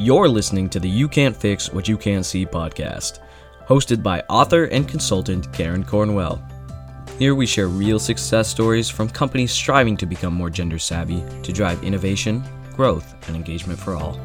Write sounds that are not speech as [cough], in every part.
You're listening to the You Can't Fix What You Can't See podcast, hosted by author and consultant Karen Cornwell. Here we share real success stories from companies striving to become more gender savvy to drive innovation, growth, and engagement for all.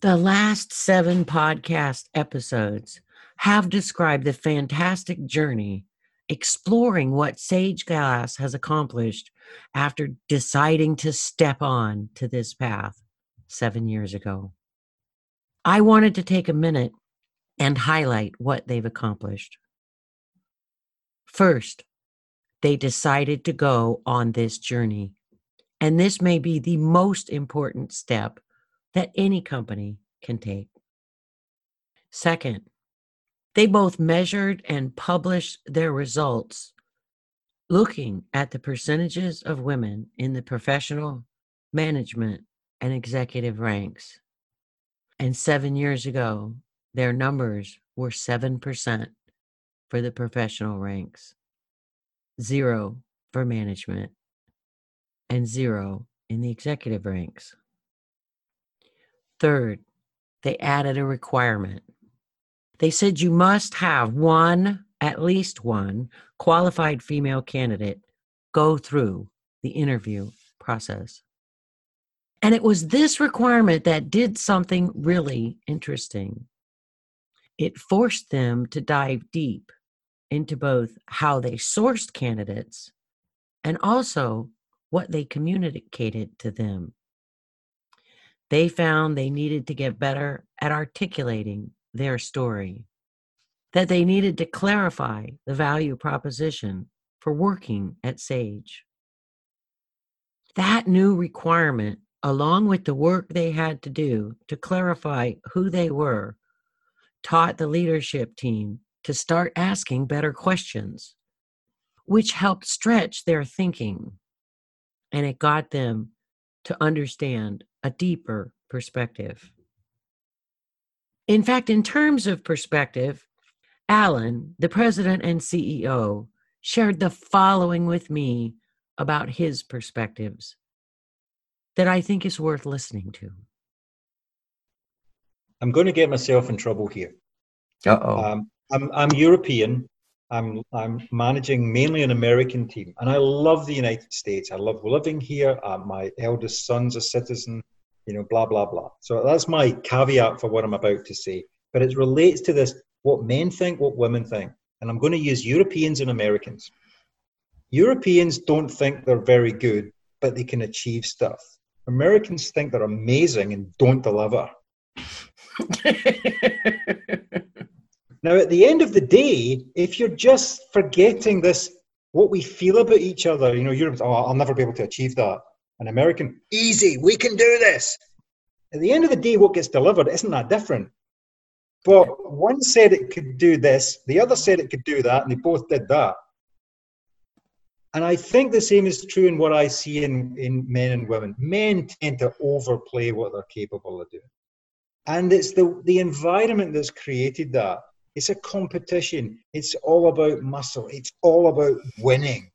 The last seven podcast episodes have described the fantastic journey exploring what Sage Glass has accomplished after deciding to step on to this path seven years ago. I wanted to take a minute and highlight what they've accomplished. First, they decided to go on this journey. And this may be the most important step that any company can take. Second, they both measured and published their results looking at the percentages of women in the professional, management, and executive ranks. And seven years ago, their numbers were 7% for the professional ranks, zero for management, and zero in the executive ranks. Third, they added a requirement they said you must have one, at least one, qualified female candidate go through the interview process. And it was this requirement that did something really interesting. It forced them to dive deep into both how they sourced candidates and also what they communicated to them. They found they needed to get better at articulating their story, that they needed to clarify the value proposition for working at Sage. That new requirement, along with the work they had to do to clarify who they were, taught the leadership team to start asking better questions, which helped stretch their thinking. And it got them to understand a deeper perspective. In fact, in terms of perspective, Alan, the president and CEO, shared the following with me about his perspectives that I think is worth listening to. I'm going to get myself in trouble here. Uh oh. Um, I'm, I'm European. I'm, I'm managing mainly an American team, and I love the United States. I love living here. Uh, my eldest son's a citizen you know, blah, blah, blah. So that's my caveat for what I'm about to say. But it relates to this what men think, what women think. And I'm going to use Europeans and Americans. Europeans don't think they're very good, but they can achieve stuff. Americans think they're amazing and don't deliver. [laughs] now, at the end of the day, if you're just forgetting this, what we feel about each other, you know, Europe, oh, I'll never be able to achieve that an American, easy, we can do this. At the end of the day, what gets delivered isn't that different. But one said it could do this, the other said it could do that, and they both did that. And I think the same is true in what I see in, in men and women. Men tend to overplay what they're capable of doing. And it's the, the environment that's created that. It's a competition. It's all about muscle. It's all about winning.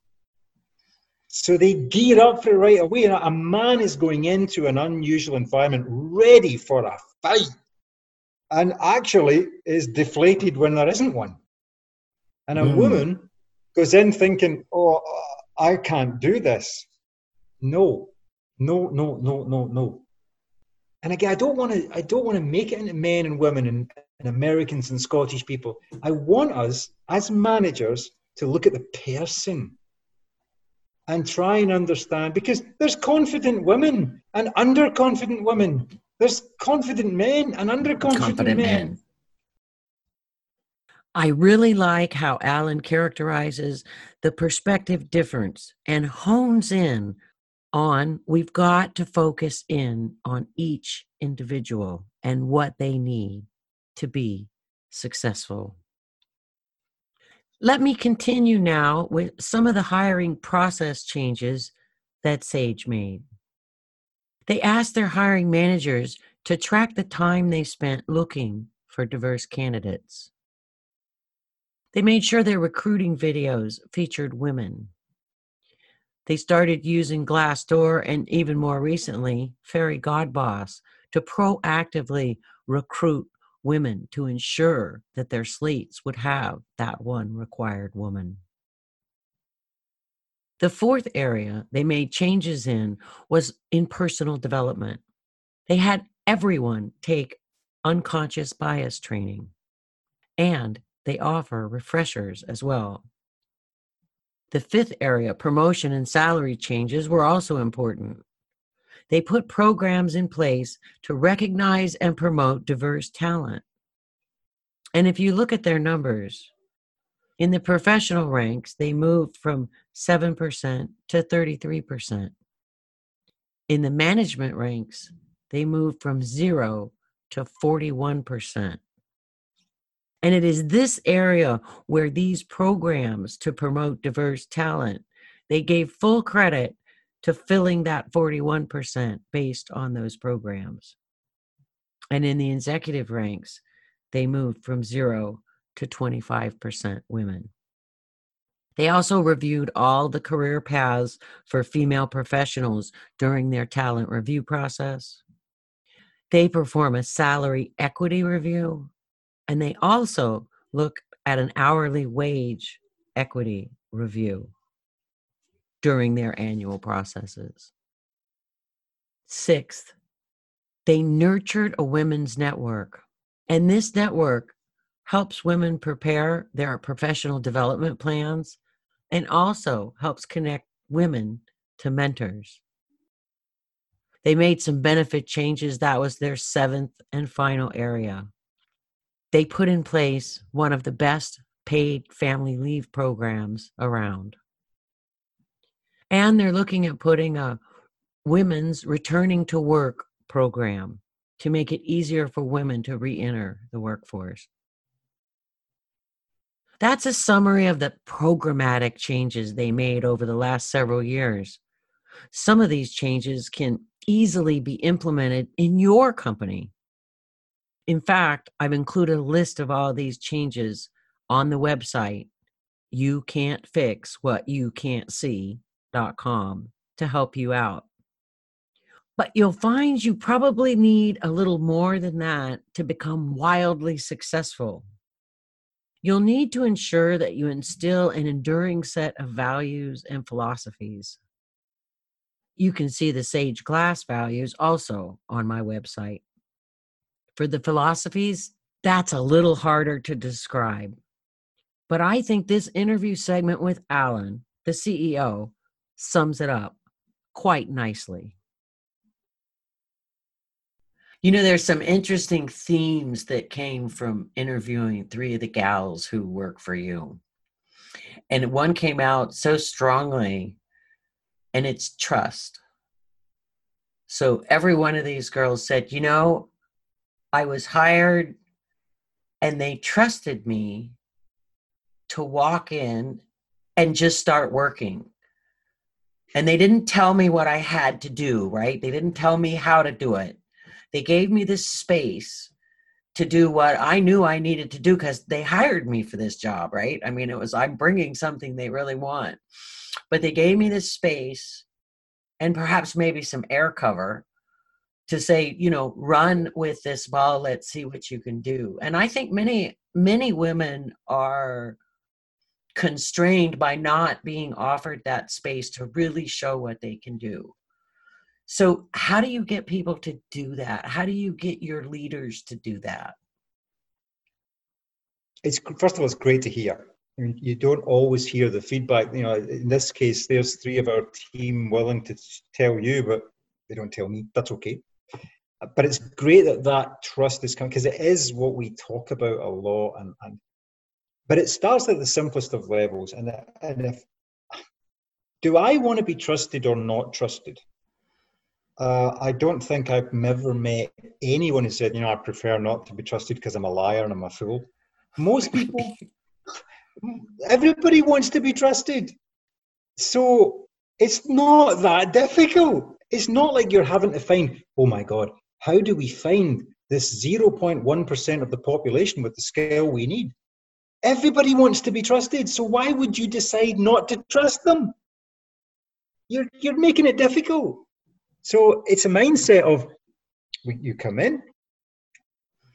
So they gear up for it right away. A man is going into an unusual environment ready for a fight and actually is deflated when there isn't one. And a mm. woman goes in thinking, oh, I can't do this. No, no, no, no, no, no. And again, I don't want to. I don't want to make it into men and women and, and Americans and Scottish people. I want us as managers to look at the person and try and understand because there's confident women and underconfident women. There's confident men and underconfident Confident men. men. I really like how Alan characterizes the perspective difference and hones in on we've got to focus in on each individual and what they need to be successful. Let me continue now with some of the hiring process changes that Sage made. They asked their hiring managers to track the time they spent looking for diverse candidates. They made sure their recruiting videos featured women. They started using Glassdoor and even more recently, Fairy Godboss to proactively recruit women to ensure that their slates would have that one required woman. The fourth area they made changes in was in personal development. They had everyone take unconscious bias training, and they offer refreshers as well. The fifth area, promotion and salary changes, were also important. They put programs in place to recognize and promote diverse talent. And if you look at their numbers, in the professional ranks, they moved from 7% to 33%. In the management ranks, they moved from 0 to 41%. And it is this area where these programs to promote diverse talent, they gave full credit to filling that 41% based on those programs. And in the executive ranks, they moved from 0 to 25% women. They also reviewed all the career paths for female professionals during their talent review process. They perform a salary equity review, and they also look at an hourly wage equity review during their annual processes. Sixth, they nurtured a women's network, and this network helps women prepare their professional development plans and also helps connect women to mentors. They made some benefit changes. That was their seventh and final area. They put in place one of the best paid family leave programs around. And they're looking at putting a women's returning to work program to make it easier for women to re enter the workforce. That's a summary of the programmatic changes they made over the last several years. Some of these changes can easily be implemented in your company. In fact, I've included a list of all these changes on the website you can't fix what you can't see.com to help you out. But you'll find you probably need a little more than that to become wildly successful. You'll need to ensure that you instill an enduring set of values and philosophies. You can see the Sage Glass values also on my website. For the philosophies, that's a little harder to describe. But I think this interview segment with Alan, the CEO, sums it up quite nicely. You know, there's some interesting themes that came from interviewing three of the gals who work for you. And one came out so strongly, and it's trust. So every one of these girls said, You know, I was hired and they trusted me to walk in and just start working. And they didn't tell me what I had to do, right? They didn't tell me how to do it. They gave me this space to do what I knew I needed to do because they hired me for this job, right? I mean, it was, I'm bringing something they really want. But they gave me this space and perhaps maybe some air cover to say, you know, run with this ball, let's see what you can do. And I think many, many women are constrained by not being offered that space to really show what they can do. So, how do you get people to do that? How do you get your leaders to do that? It's first of all, it's great to hear. I mean, you don't always hear the feedback. You know, in this case, there's three of our team willing to tell you, but they don't tell me. That's okay. But it's great that that trust is coming because it is what we talk about a lot. And, and but it starts at the simplest of levels. And and if do I want to be trusted or not trusted? Uh, I don't think I've ever met anyone who said, you know, I prefer not to be trusted because I'm a liar and I'm a fool. Most [laughs] people, everybody wants to be trusted. So it's not that difficult. It's not like you're having to find, oh my God, how do we find this 0.1% of the population with the scale we need? Everybody wants to be trusted. So why would you decide not to trust them? You're, you're making it difficult. So it's a mindset of you come in,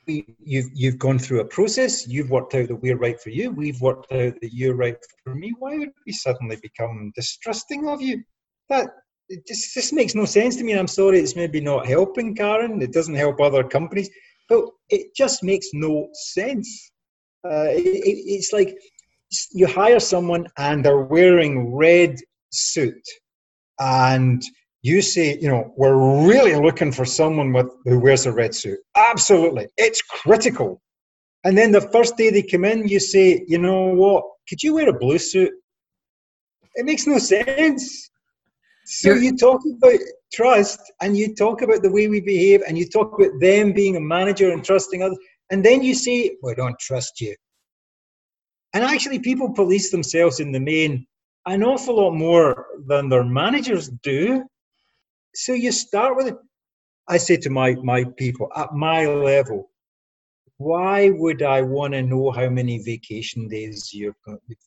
you've, you've gone through a process, you've worked out that we're right for you, we've worked out that you're right for me. Why would we suddenly become distrusting of you? That it just, this makes no sense to me. I'm sorry, it's maybe not helping Karen. It doesn't help other companies, but it just makes no sense. Uh, it, it, it's like you hire someone and they're wearing red suit, and you say, you know, we're really looking for someone with who wears a red suit. Absolutely, it's critical. And then the first day they come in, you say, you know what? Could you wear a blue suit? It makes no sense. So You're, you talk about trust and you talk about the way we behave and you talk about them being a manager and trusting others. And then you say, I don't trust you. And actually, people police themselves in the main an awful lot more than their managers do. So you start with. I say to my, my people at my level, why would I want to know how many vacation days you've,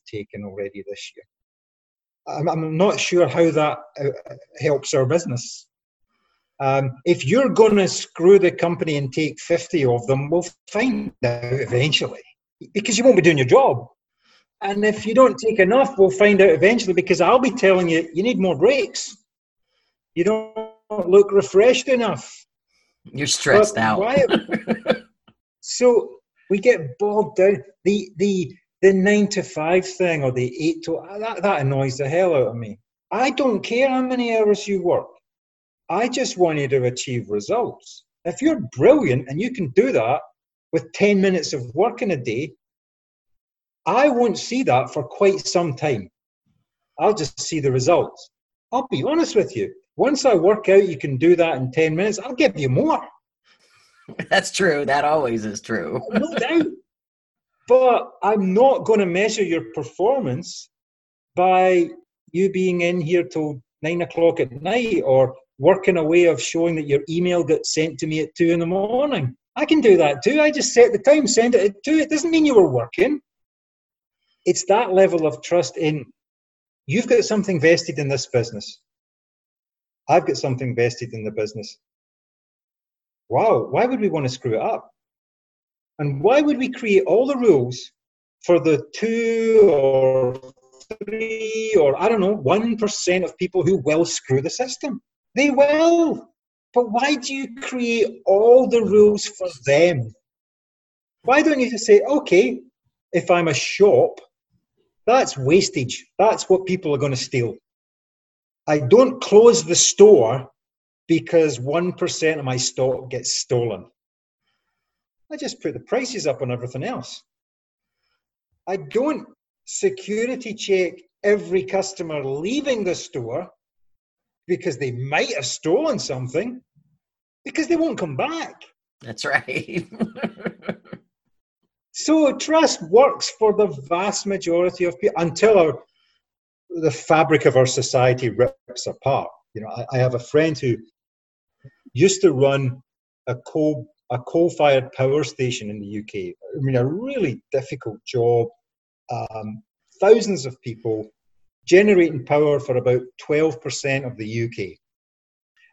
taken already this year? I'm, I'm not sure how that uh, helps our business. Um, if you're going to screw the company and take 50 of them, we'll find out eventually because you won't be doing your job. And if you don't take enough, we'll find out eventually because I'll be telling you, you need more breaks. You don't look refreshed enough. You're stressed but out. Why, [laughs] so we get bogged down. The, the, the nine to five thing or the eight to that, that annoys the hell out of me. I don't care how many hours you work. I just want you to achieve results. If you're brilliant and you can do that with 10 minutes of work in a day, I won't see that for quite some time. I'll just see the results. I'll be honest with you. Once I work out you can do that in 10 minutes, I'll give you more. [laughs] That's true. That always is true. [laughs] no doubt. But I'm not going to measure your performance by you being in here till nine o'clock at night or working a way of showing that your email got sent to me at two in the morning. I can do that too. I just set the time, send it at two. It doesn't mean you were working. It's that level of trust in you've got something vested in this business. I've got something vested in the business. Wow, why would we want to screw it up? And why would we create all the rules for the two or three or I don't know, 1% of people who will screw the system? They will. But why do you create all the rules for them? Why don't you just say, okay, if I'm a shop, that's wastage. That's what people are going to steal. I don't close the store because 1% of my stock gets stolen. I just put the prices up on everything else. I don't security check every customer leaving the store because they might have stolen something because they won't come back. That's right. [laughs] so trust works for the vast majority of people until our, the fabric of our society rips apart. You know, I, I have a friend who used to run a coal a coal-fired power station in the UK. I mean, a really difficult job. Um, thousands of people generating power for about 12% of the UK.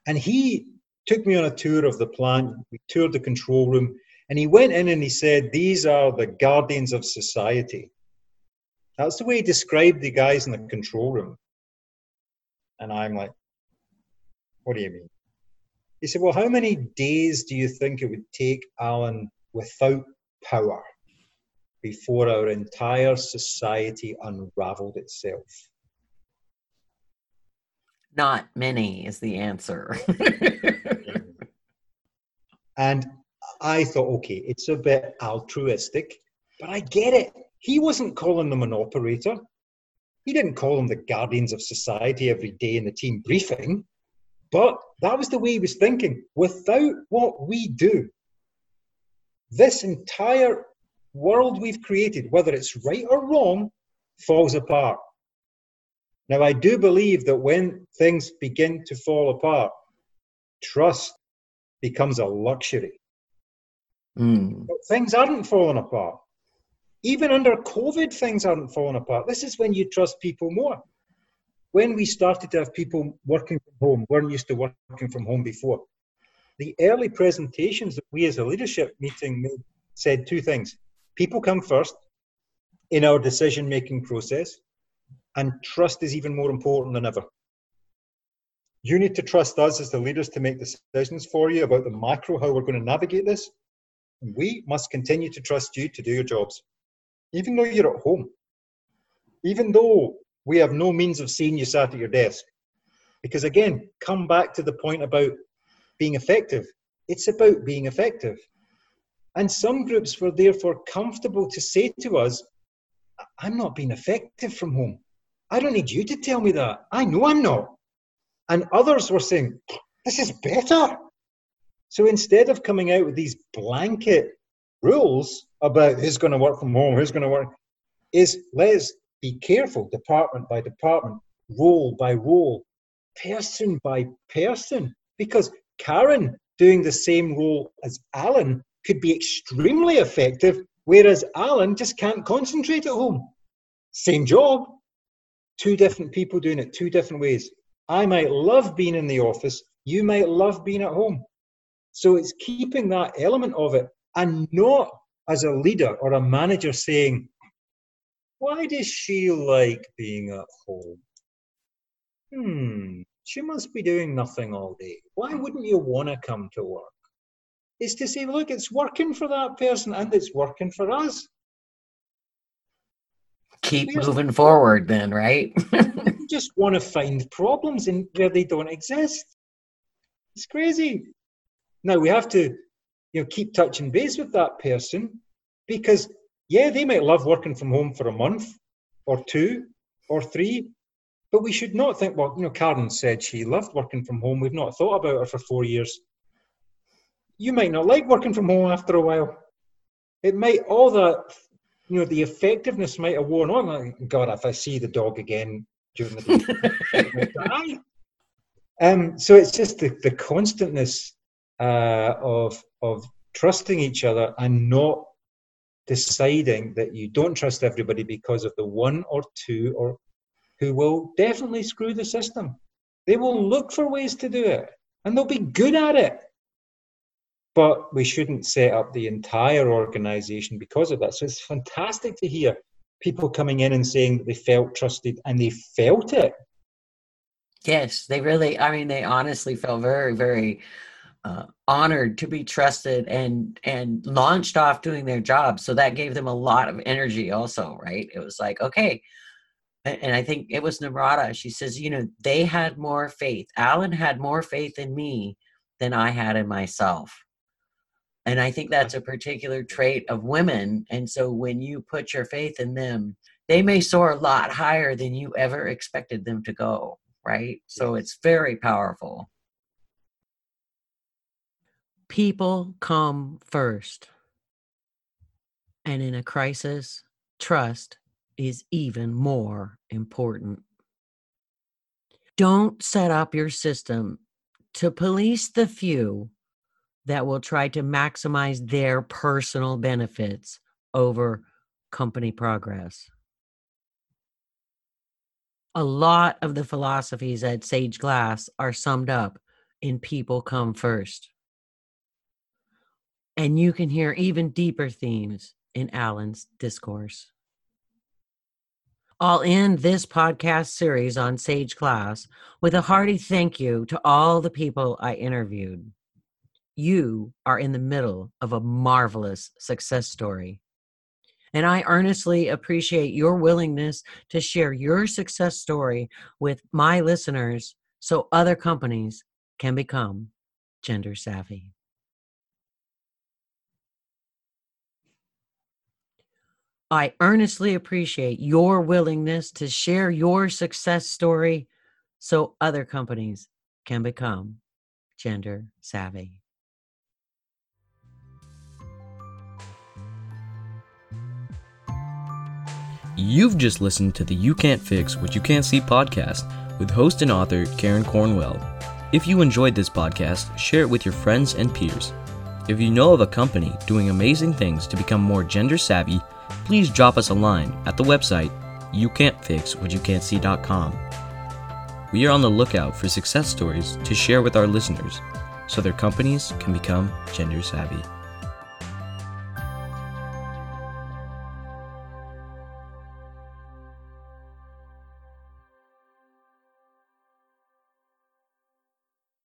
And he took me on a tour of the plant. We toured the control room, and he went in and he said, "These are the guardians of society." That's the way he described the guys in the control room. And I'm like, "What do you mean?" He said, Well, how many days do you think it would take, Alan, without power before our entire society unraveled itself? Not many is the answer. [laughs] and I thought, okay, it's a bit altruistic, but I get it. He wasn't calling them an operator. He didn't call them the guardians of society every day in the team briefing. But that was the way he was thinking. Without what we do, this entire world we've created, whether it's right or wrong, falls apart. Now, I do believe that when things begin to fall apart, trust becomes a luxury. Mm. But things aren't falling apart. Even under COVID, things aren't falling apart. This is when you trust people more. When we started to have people working from home, weren't used to working from home before. The early presentations that we as a leadership meeting made said two things people come first in our decision making process, and trust is even more important than ever. You need to trust us as the leaders to make decisions for you about the macro, how we're going to navigate this. And we must continue to trust you to do your jobs, even though you're at home, even though we have no means of seeing you sat at your desk. Because again, come back to the point about being effective. It's about being effective. And some groups were therefore comfortable to say to us, I'm not being effective from home. I don't need you to tell me that. I know I'm not. And others were saying, this is better. So instead of coming out with these blanket rules about who's going to work from home, who's going to work, is let's be careful, department by department, role by role, person by person. Because Karen doing the same role as Alan could be extremely effective, whereas Alan just can't concentrate at home. Same job, two different people doing it two different ways. I might love being in the office, you might love being at home. So it's keeping that element of it and not as a leader or a manager saying, Why does she like being at home? Hmm, she must be doing nothing all day. Why wouldn't you want to come to work? It's to say, look, it's working for that person and it's working for us. Keep moving forward, then, right? [laughs] you just want to find problems in where they don't exist. It's crazy. Now we have to, you know, keep touching base with that person because, yeah, they might love working from home for a month or two or three, but we should not think, well, you know, Karen said she loved working from home. We've not thought about her for four years. You might not like working from home after a while. It might, all that, you know, the effectiveness might have worn on. Like, God, if I see the dog again during the day, [laughs] um, so it's just the, the constantness uh, of, of trusting each other and not deciding that you don't trust everybody because of the one or two or who will definitely screw the system. They will look for ways to do it and they'll be good at it. But we shouldn't set up the entire organization because of that. So it's fantastic to hear people coming in and saying that they felt trusted and they felt it. Yes, they really, I mean, they honestly felt very, very uh, honored to be trusted and and launched off doing their job so that gave them a lot of energy also right it was like okay and I think it was Namrata. She says, you know, they had more faith. Alan had more faith in me than I had in myself. And I think that's a particular trait of women. And so when you put your faith in them, they may soar a lot higher than you ever expected them to go, right? So it's very powerful. People come first. And in a crisis, trust is even more important. Don't set up your system to police the few that will try to maximize their personal benefits over company progress. A lot of the philosophies at Sage Glass are summed up in people come first. And you can hear even deeper themes in Alan's discourse. I'll end this podcast series on Sage Glass with a hearty thank you to all the people I interviewed. You are in the middle of a marvelous success story. And I earnestly appreciate your willingness to share your success story with my listeners so other companies can become gender savvy. I earnestly appreciate your willingness to share your success story so other companies can become gender savvy. You've just listened to the You Can't Fix What You Can't See podcast with host and author Karen Cornwell. If you enjoyed this podcast, share it with your friends and peers. If you know of a company doing amazing things to become more gender savvy, please drop us a line at the website youcan'tfixwhatyoucan'tsee.com. We are on the lookout for success stories to share with our listeners so their companies can become gender savvy.